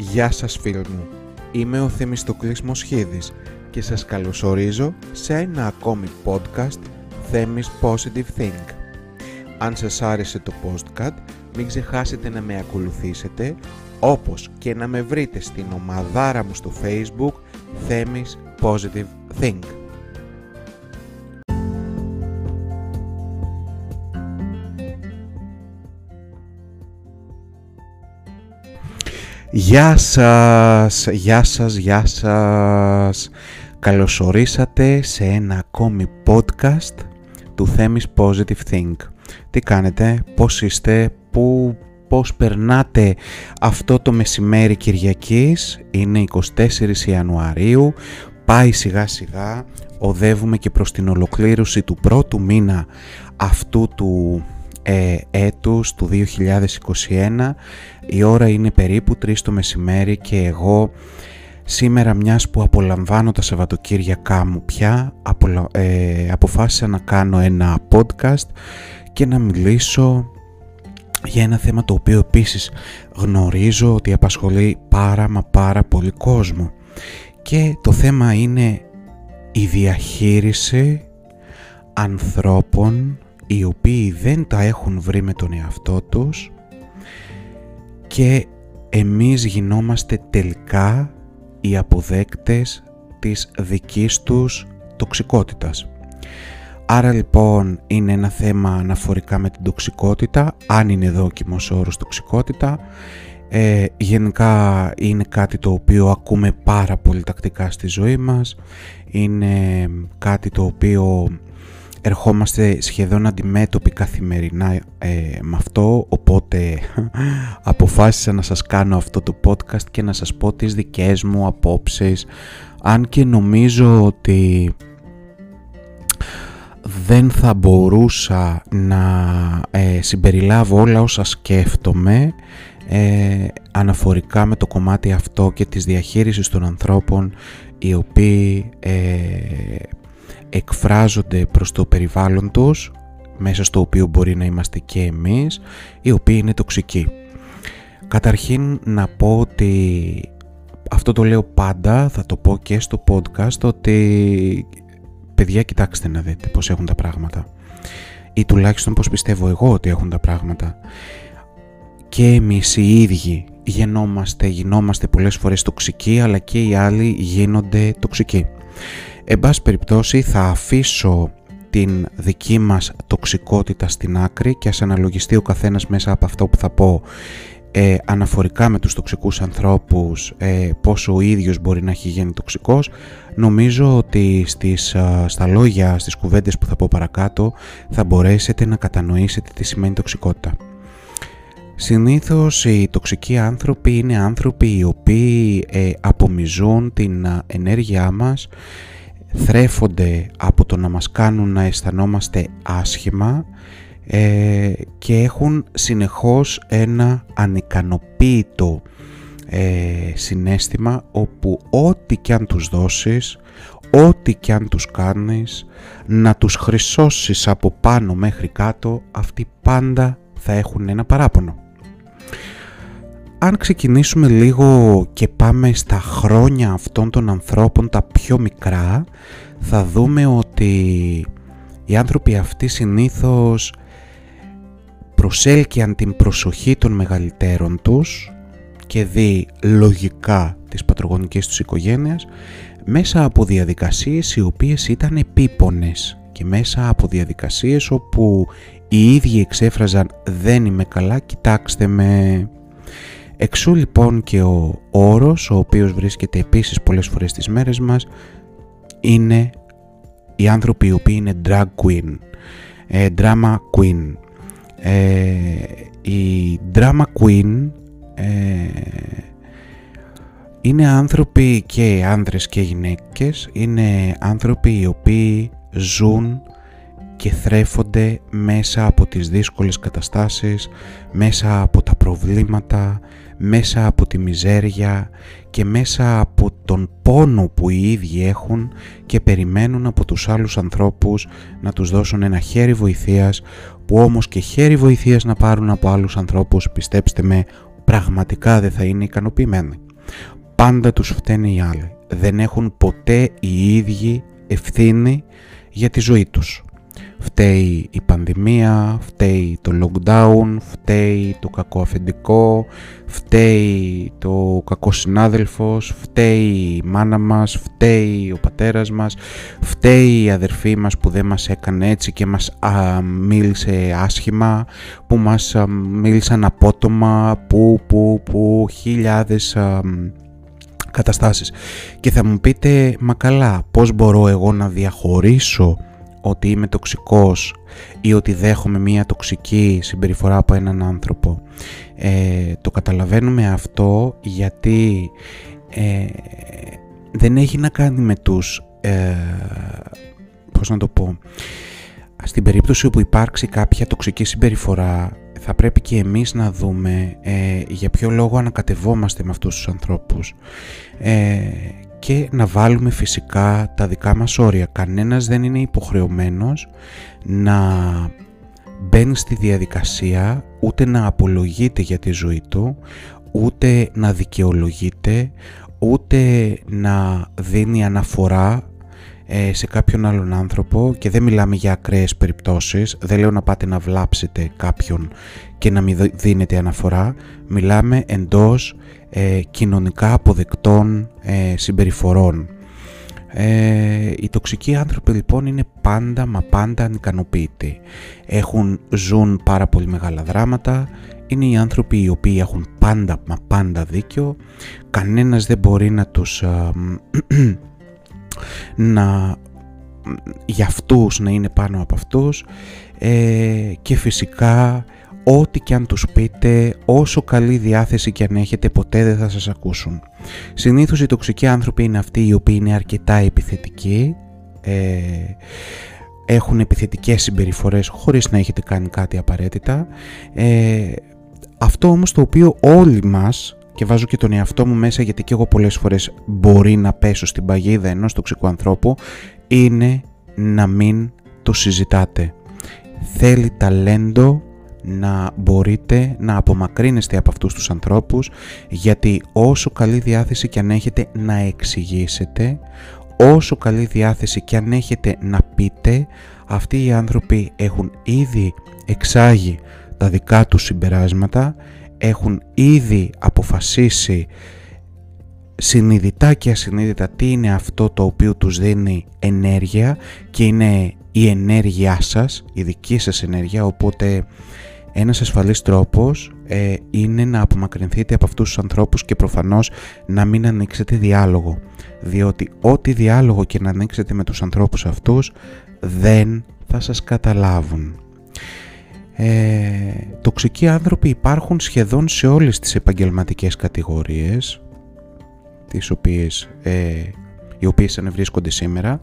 Γεια σας φίλοι μου, είμαι ο Θεμιστοκλής Μοσχίδης και σας καλωσορίζω σε ένα ακόμη podcast Θέμης Positive Think. Αν σας άρεσε το podcast, μην ξεχάσετε να με ακολουθήσετε όπως και να με βρείτε στην ομαδάρα μου στο facebook Θέμης Positive Think. Γεια σας, γεια σας, γεια σας. Καλωσορίσατε σε ένα ακόμη podcast του Θέμης Positive Think. Τι κάνετε, πώς είστε, πού, πώς περνάτε αυτό το μεσημέρι Κυριακής. Είναι 24 Ιανουαρίου, πάει σιγά σιγά, οδεύουμε και προς την ολοκλήρωση του πρώτου μήνα αυτού του ε, έτους του 2021 η ώρα είναι περίπου 3 το μεσημέρι και εγώ σήμερα μιας που απολαμβάνω τα Σαββατοκύριακά μου πια ε, αποφάσισα να κάνω ένα podcast και να μιλήσω για ένα θέμα το οποίο επίσης γνωρίζω ότι απασχολεί πάρα μα πάρα πολύ κόσμο. Και το θέμα είναι η διαχείριση ανθρώπων οι οποίοι δεν τα έχουν βρει με τον εαυτό τους και εμείς γινόμαστε τελικά οι αποδέκτες της δικής τους τοξικότητας. Άρα λοιπόν είναι ένα θέμα αναφορικά με την τοξικότητα, αν είναι δόκιμος όρος τοξικότητα. Ε, γενικά είναι κάτι το οποίο ακούμε πάρα πολύ τακτικά στη ζωή μας. Είναι κάτι το οποίο ερχόμαστε σχεδόν αντιμέτωποι καθημερινά ε, με αυτό οπότε αποφάσισα να σας κάνω αυτό το podcast και να σας πω τις δικές μου απόψεις. Αν και νομίζω ότι δεν θα μπορούσα να ε, συμπεριλάβω όλα όσα σκέφτομαι ε, αναφορικά με το κομμάτι αυτό και της διαχείρισης των ανθρώπων οι οποίοι ε, εκφράζονται προς το περιβάλλον τους μέσα στο οποίο μπορεί να είμαστε και εμείς οι οποίοι είναι τοξικοί. Καταρχήν να πω ότι αυτό το λέω πάντα, θα το πω και στο podcast ότι παιδιά κοιτάξτε να δείτε πως έχουν τα πράγματα ή τουλάχιστον πως πιστεύω εγώ ότι έχουν τα πράγματα και εμείς οι ίδιοι γεννόμαστε, γινόμαστε πολλές φορές τοξικοί αλλά και οι άλλοι γίνονται τοξικοί. Εν πάση περιπτώσει θα αφήσω την δική μας τοξικότητα στην άκρη και ας αναλογιστεί ο καθένας μέσα από αυτό που θα πω ε, αναφορικά με τους τοξικούς ανθρώπους ε, πόσο ο ίδιος μπορεί να έχει γίνει τοξικός νομίζω ότι στις, στα λόγια, στις κουβέντες που θα πω παρακάτω θα μπορέσετε να κατανοήσετε τι σημαίνει τοξικότητα. Συνήθως οι τοξικοί άνθρωποι είναι άνθρωποι οι οποίοι ε, απομιζούν την ενέργειά μας θρέφονται από το να μας κάνουν να αισθανόμαστε άσχημα ε, και έχουν συνεχώς ένα ανικανοποίητο ε, συνέστημα όπου ό,τι και αν τους δώσεις, ό,τι και αν τους κάνεις, να τους χρυσώσεις από πάνω μέχρι κάτω, αυτοί πάντα θα έχουν ένα παράπονο αν ξεκινήσουμε λίγο και πάμε στα χρόνια αυτών των ανθρώπων τα πιο μικρά θα δούμε ότι οι άνθρωποι αυτοί συνήθως προσέλκυαν την προσοχή των μεγαλύτερων τους και δει λογικά της πατρογονικής τους οικογένειας μέσα από διαδικασίες οι οποίες ήταν επίπονες και μέσα από διαδικασίες όπου οι ίδιοι εξέφραζαν δεν είμαι καλά, κοιτάξτε με Εξού λοιπόν και ο όρος, ο οποίος βρίσκεται επίσης πολλές φορές στις μέρες μας, είναι οι άνθρωποι οι οποίοι είναι drag queen, ε, drama queen. Ε, η drama queen ε, είναι άνθρωποι και άνδρες και γυναίκες, είναι άνθρωποι οι οποίοι ζουν και θρέφονται μέσα από τις δύσκολες καταστάσεις, μέσα από τα προβλήματα, μέσα από τη μιζέρια και μέσα από τον πόνο που οι ίδιοι έχουν και περιμένουν από τους άλλους ανθρώπους να τους δώσουν ένα χέρι βοηθείας που όμως και χέρι βοηθείας να πάρουν από άλλους ανθρώπους πιστέψτε με πραγματικά δεν θα είναι ικανοποιημένοι. πάντα τους φταίνε οι άλλοι. Δεν έχουν ποτέ οι ίδιοι ευθύνη για τη ζωή τους. Φταίει η πανδημία, φταίει το lockdown, φταίει το κακό αφεντικό, φταίει το κακό συνάδελφος, φταίει η μάνα μας, φταίει ο πατέρας μας, φταίει η αδερφή μας που δεν μας έκανε έτσι και μας α, μίλησε άσχημα, που μας α, μίλησαν απότομα, που, που, που, χιλιάδες καταστάσεις. Και θα μου πείτε, μα καλά, πώς μπορώ εγώ να διαχωρίσω ότι είμαι τοξικός ή ότι δέχομαι μία τοξική συμπεριφορά από έναν άνθρωπο. Ε, το καταλαβαίνουμε αυτό γιατί ε, δεν έχει να κάνει με τους... Ε, πώς να το πω... Στην περίπτωση όπου υπάρξει κάποια τοξική συμπεριφορά θα πρέπει και εμείς να δούμε ε, για ποιο λόγο ανακατευόμαστε με αυτούς τους ανθρώπους ε, και να βάλουμε φυσικά τα δικά μας όρια. Κανένας δεν είναι υποχρεωμένος να μπαίνει στη διαδικασία ούτε να απολογείται για τη ζωή του, ούτε να δικαιολογείται, ούτε να δίνει αναφορά ε, σε κάποιον άλλον άνθρωπο. Και δεν μιλάμε για ακραίες περιπτώσεις, δεν λέω να πάτε να βλάψετε κάποιον και να μην δίνετε αναφορά, μιλάμε εντός ε, κοινωνικά αποδεκτών ε, συμπεριφορών. Ε, οι τοξικοί άνθρωποι λοιπόν είναι πάντα μα πάντα ανικανοποιητοί. Έχουν, ζουν πάρα πολύ μεγάλα δράματα, είναι οι άνθρωποι οι οποίοι έχουν πάντα μα πάντα δίκιο, κανένας δεν μπορεί να τους... να για αυτούς να είναι πάνω από αυτούς ε, και φυσικά ό,τι και αν τους πείτε, όσο καλή διάθεση και αν έχετε, ποτέ δεν θα σας ακούσουν. Συνήθως οι τοξικοί άνθρωποι είναι αυτοί οι οποίοι είναι αρκετά επιθετικοί, ε, έχουν επιθετικές συμπεριφορές χωρίς να έχετε κάνει κάτι απαραίτητα. Ε, αυτό όμως το οποίο όλοι μας, και βάζω και τον εαυτό μου μέσα γιατί και εγώ πολλές φορές μπορεί να πέσω στην παγίδα ενός τοξικού ανθρώπου, είναι να μην το συζητάτε. Θέλει ταλέντο να μπορείτε να απομακρύνεστε από αυτούς τους ανθρώπους γιατί όσο καλή διάθεση και αν έχετε να εξηγήσετε όσο καλή διάθεση και αν έχετε να πείτε αυτοί οι άνθρωποι έχουν ήδη εξάγει τα δικά τους συμπεράσματα έχουν ήδη αποφασίσει συνειδητά και ασυνείδητα τι είναι αυτό το οποίο τους δίνει ενέργεια και είναι η ενέργειά σας, η δική σας ενέργεια οπότε ένας ασφαλής τρόπος ε, είναι να απομακρυνθείτε από αυτούς τους ανθρώπους και προφανώς να μην ανοίξετε διάλογο διότι ό,τι διάλογο και να ανοίξετε με τους ανθρώπους αυτούς δεν θα σας καταλάβουν. Ε, τοξικοί άνθρωποι υπάρχουν σχεδόν σε όλες τις επαγγελματικές κατηγορίες τις οποίες, ε, οι οποίες ανεβρίσκονται σήμερα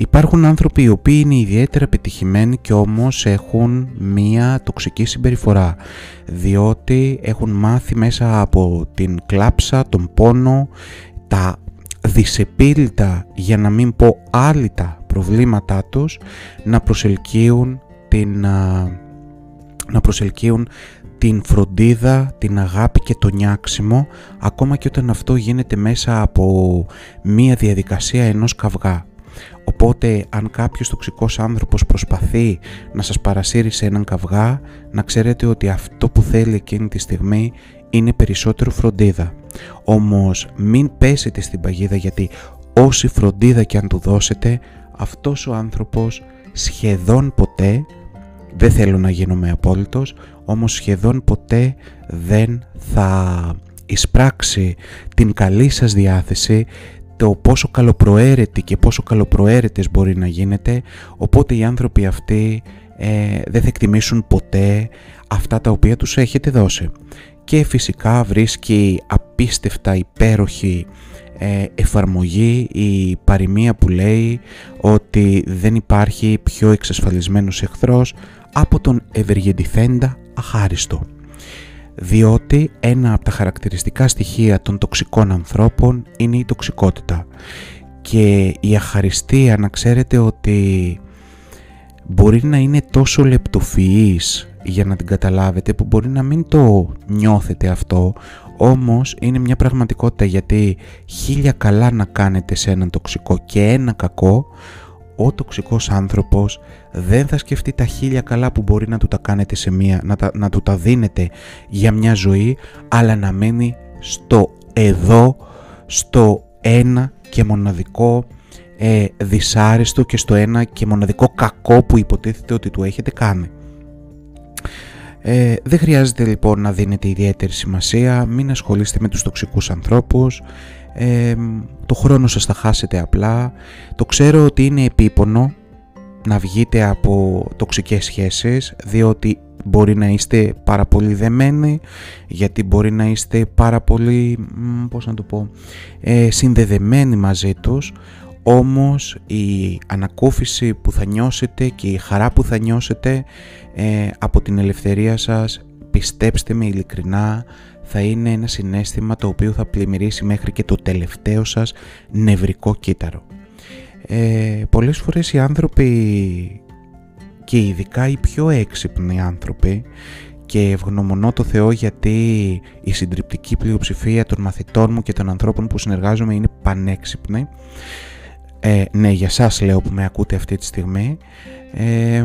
Υπάρχουν άνθρωποι οι οποίοι είναι ιδιαίτερα πετυχημένοι και όμως έχουν μία τοξική συμπεριφορά διότι έχουν μάθει μέσα από την κλάψα, τον πόνο, τα δυσεπίλητα για να μην πω άλυτα προβλήματά τους να προσελκύουν την, να προσελκύουν την φροντίδα, την αγάπη και το νιάξιμο ακόμα και όταν αυτό γίνεται μέσα από μία διαδικασία ενός καυγά. Οπότε αν κάποιος τοξικός άνθρωπος προσπαθεί να σας παρασύρει σε έναν καυγά, να ξέρετε ότι αυτό που θέλει εκείνη τη στιγμή είναι περισσότερο φροντίδα. Όμως μην πέσετε στην παγίδα γιατί όση φροντίδα και αν του δώσετε, αυτός ο άνθρωπος σχεδόν ποτέ, δεν θέλω να γίνομαι απόλυτος, όμως σχεδόν ποτέ δεν θα εισπράξει την καλή σας διάθεση, το πόσο καλοπροαίρετη και πόσο καλοπροαίρετες μπορεί να γίνεται οπότε οι άνθρωποι αυτοί ε, δεν θα εκτιμήσουν ποτέ αυτά τα οποία τους έχετε δώσει. Και φυσικά βρίσκει απίστευτα υπέροχη ε, εφαρμογή η παροιμία που λέει ότι δεν υπάρχει πιο εξασφαλισμένος εχθρός από τον ευεργεντηθέντα αχάριστο διότι ένα από τα χαρακτηριστικά στοιχεία των τοξικών ανθρώπων είναι η τοξικότητα. Και η αχαριστία να ξέρετε ότι μπορεί να είναι τόσο λεπτοφυής για να την καταλάβετε που μπορεί να μην το νιώθετε αυτό όμως είναι μια πραγματικότητα γιατί χίλια καλά να κάνετε σε έναν τοξικό και ένα κακό ο τοξικός άνθρωπος δεν θα σκεφτεί τα χίλια καλά που μπορεί να του τα κάνετε σε μία, να, τα, να του τα δίνετε για μια ζωή, αλλά να μένει στο εδώ, στο ένα και μοναδικό ε, δυσάρεστο και στο ένα και μοναδικό κακό που υποτίθεται ότι του έχετε κάνει. Ε, δεν χρειάζεται λοιπόν να δίνετε ιδιαίτερη σημασία, μην ασχολείστε με τους τοξικούς ανθρώπους, ε, το χρόνο σας θα χάσετε απλά. Το ξέρω ότι είναι επίπονο να βγείτε από τοξικές σχέσεις, διότι μπορεί να είστε πάρα πολύ δεμένοι, γιατί μπορεί να είστε πάρα πολύ, πώς να το πω, ε, συνδεδεμένοι μαζί τους, όμως η ανακούφιση που θα νιώσετε και η χαρά που θα νιώσετε ε, από την ελευθερία σας, πιστέψτε με ειλικρινά, θα είναι ένα συνέστημα το οποίο θα πλημμυρίσει μέχρι και το τελευταίο σας νευρικό κύτταρο. Ε, πολλές φορές οι άνθρωποι και ειδικά οι πιο έξυπνοι άνθρωποι και ευγνωμονώ το Θεό γιατί η συντριπτική πλειοψηφία των μαθητών μου και των ανθρώπων που συνεργάζομαι είναι πανέξυπνοι. Ε, ναι, για σας λέω που με ακούτε αυτή τη στιγμή. Ε,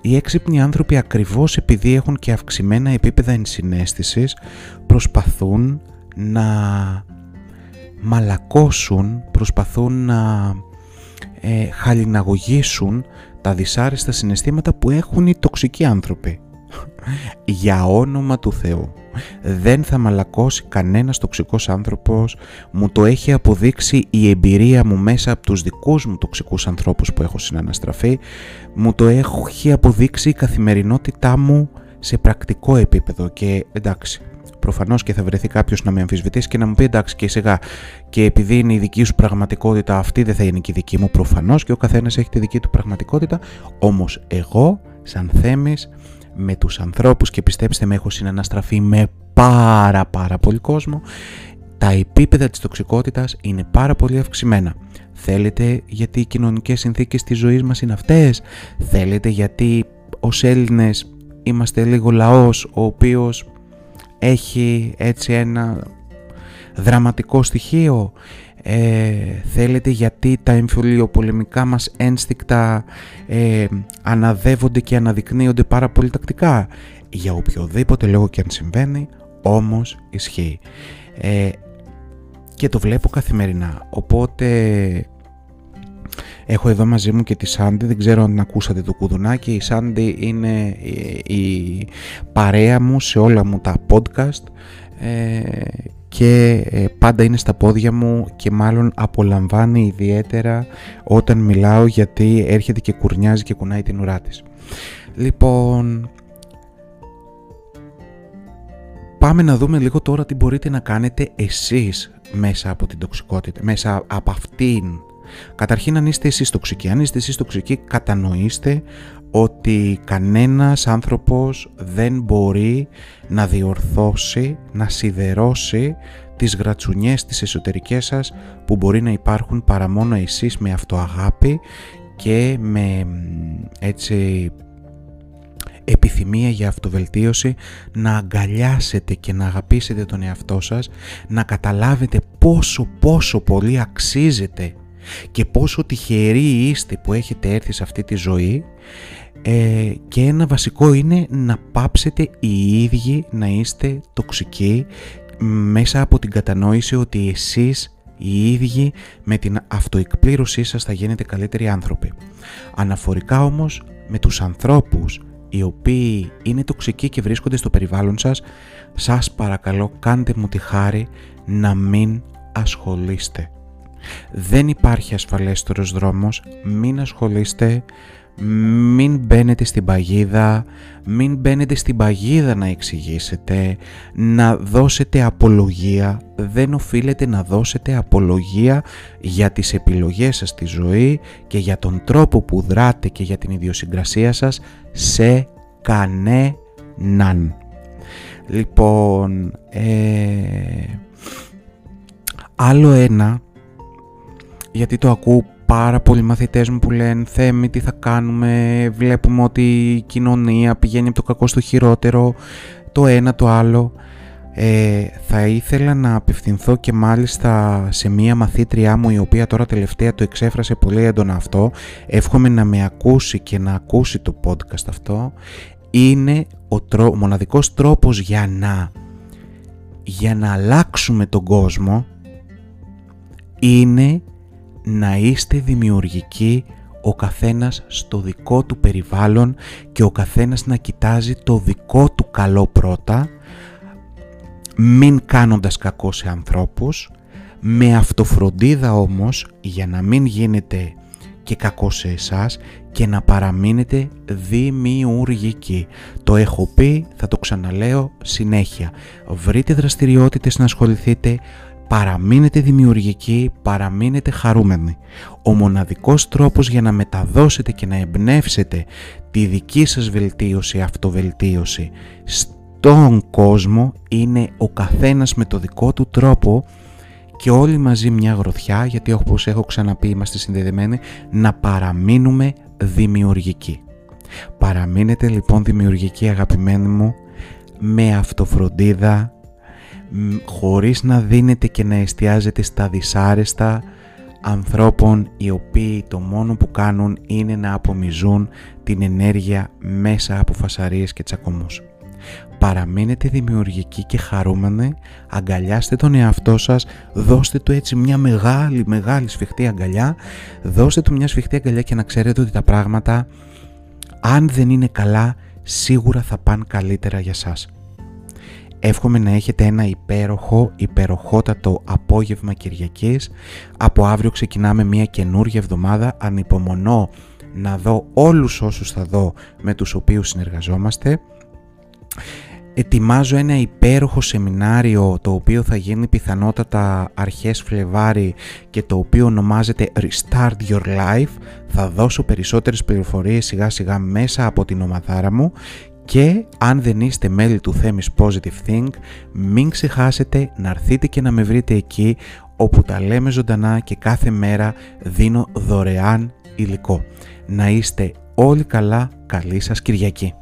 οι έξυπνοι άνθρωποι ακριβώς επειδή έχουν και αυξημένα επίπεδα ενσυναίσθησης προσπαθούν να μαλακώσουν, προσπαθούν να ε, χαλιναγωγήσουν τα δυσάρεστα συναισθήματα που έχουν οι τοξικοί άνθρωποι. Για όνομα του Θεού. Δεν θα μαλακώσει κανένας τοξικός άνθρωπος, μου το έχει αποδείξει η εμπειρία μου μέσα από τους δικούς μου τοξικούς ανθρώπους που έχω συναναστραφεί, μου το έχει αποδείξει η καθημερινότητά μου σε πρακτικό επίπεδο και εντάξει, προφανώς και θα βρεθεί κάποιος να με αμφισβητήσει και να μου πει εντάξει και σιγά και επειδή είναι η δική σου πραγματικότητα αυτή δεν θα είναι και η δική μου προφανώς και ο καθένας έχει τη δική του πραγματικότητα. Όμως εγώ σαν Θέμης με τους ανθρώπους και πιστέψτε με έχω συναναστραφεί με πάρα πάρα πολύ κόσμο τα επίπεδα της τοξικότητας είναι πάρα πολύ αυξημένα. Θέλετε γιατί οι κοινωνικές συνθήκες της ζωής μας είναι αυτές; Θέλετε γιατί ως Έλληνες είμαστε λίγο λαός ο οποίος έχει έτσι ένα δραματικό στοιχείο; Ε, θέλετε γιατί τα εμφυλιοπολεμικά μας ένστικτα ε, αναδεύονται και αναδεικνύονται πάρα πολύ τακτικά; Για οποιοδήποτε λόγο και αν συμβαίνει, όμως ισχύει. Ε, και το βλέπω καθημερινά. Οπότε έχω εδώ μαζί μου και τη Σάντι, δεν ξέρω αν ακούσατε το κουδουνάκι. Η Σάντι είναι η παρέα μου σε όλα μου τα podcast ε, και ε, πάντα είναι στα πόδια μου και μάλλον απολαμβάνει ιδιαίτερα όταν μιλάω γιατί έρχεται και κουρνιάζει και κουνάει την ουρά της. Λοιπόν, πάμε να δούμε λίγο τώρα τι μπορείτε να κάνετε εσείς μέσα από την τοξικότητα, μέσα από αυτήν. Καταρχήν αν είστε εσείς τοξικοί, αν είστε εσείς τοξικοί κατανοήστε ότι κανένας άνθρωπος δεν μπορεί να διορθώσει, να σιδερώσει τις γρατσουνιές τις εσωτερικές σας που μπορεί να υπάρχουν παρά μόνο εσείς με αυτοαγάπη και με έτσι επιθυμία για αυτοβελτίωση να αγκαλιάσετε και να αγαπήσετε τον εαυτό σας να καταλάβετε πόσο πόσο πολύ αξίζετε και πόσο τυχεροί είστε που έχετε έρθει σε αυτή τη ζωή ε, και ένα βασικό είναι να πάψετε οι ίδιοι να είστε τοξικοί μέσα από την κατανόηση ότι εσείς οι ίδιοι με την αυτοεκπλήρωσή σας θα γίνετε καλύτεροι άνθρωποι. Αναφορικά όμως με τους ανθρώπους οι οποίοι είναι τοξικοί και βρίσκονται στο περιβάλλον σας, σας παρακαλώ κάντε μου τη χάρη να μην ασχολείστε. Δεν υπάρχει ασφαλέστερος δρόμος, μην ασχολείστε, μην μπαίνετε στην παγίδα, μην μπαίνετε στην παγίδα να εξηγήσετε, να δώσετε απολογία, δεν οφείλετε να δώσετε απολογία για τις επιλογές σας στη ζωή και για τον τρόπο που δράτε και για την ιδιοσυγκρασία σας σε κανέναν. Λοιπόν, ε, άλλο ένα, γιατί το ακούω πάρα πολλοί μαθητές μου που λένε «Θέμη, τι θα κάνουμε, βλέπουμε ότι η κοινωνία πηγαίνει από το κακό στο χειρότερο, το ένα το άλλο». Ε, θα ήθελα να απευθυνθώ και μάλιστα σε μία μαθήτριά μου η οποία τώρα τελευταία το εξέφρασε πολύ έντονα αυτό εύχομαι να με ακούσει και να ακούσει το podcast αυτό είναι ο, τρό, μοναδικός τρόπος για να για να αλλάξουμε τον κόσμο είναι να είστε δημιουργικοί ο καθένας στο δικό του περιβάλλον και ο καθένας να κοιτάζει το δικό του καλό πρώτα μην κάνοντας κακό σε ανθρώπους με αυτοφροντίδα όμως για να μην γίνετε και κακό σε εσάς και να παραμείνετε δημιουργικοί. Το έχω πει, θα το ξαναλέω συνέχεια. Βρείτε δραστηριότητες να ασχοληθείτε, παραμείνετε δημιουργικοί, παραμείνετε χαρούμενοι. Ο μοναδικός τρόπος για να μεταδώσετε και να εμπνεύσετε τη δική σας βελτίωση, αυτοβελτίωση στον κόσμο είναι ο καθένας με το δικό του τρόπο και όλοι μαζί μια γροθιά, γιατί όπως έχω ξαναπεί είμαστε συνδεδεμένοι, να παραμείνουμε δημιουργικοί. Παραμείνετε λοιπόν δημιουργικοί αγαπημένοι μου, με αυτοφροντίδα, χωρίς να δίνετε και να εστιάζετε στα δυσάρεστα ανθρώπων οι οποίοι το μόνο που κάνουν είναι να απομιζούν την ενέργεια μέσα από φασαρίες και τσακωμούς. Παραμείνετε δημιουργικοί και χαρούμενοι, αγκαλιάστε τον εαυτό σας, δώστε του έτσι μια μεγάλη μεγάλη σφιχτή αγκαλιά, δώστε του μια σφιχτή αγκαλιά και να ξέρετε ότι τα πράγματα αν δεν είναι καλά σίγουρα θα πάνε καλύτερα για σας. Εύχομαι να έχετε ένα υπέροχο, υπεροχότατο απόγευμα Κυριακής. Από αύριο ξεκινάμε μια καινούργια εβδομάδα. Ανυπομονώ να δω όλους όσους θα δω με τους οποίους συνεργαζόμαστε. Ετοιμάζω ένα υπέροχο σεμινάριο το οποίο θα γίνει πιθανότατα αρχές Φλεβάρι και το οποίο ονομάζεται Restart Your Life. Θα δώσω περισσότερες πληροφορίες σιγά σιγά μέσα από την ομαδάρα μου και αν δεν είστε μέλη του Themis Positive Think μην ξεχάσετε να έρθείτε και να με βρείτε εκεί όπου τα λέμε ζωντανά και κάθε μέρα δίνω δωρεάν υλικό. Να είστε όλοι καλά, καλή σας Κυριακή.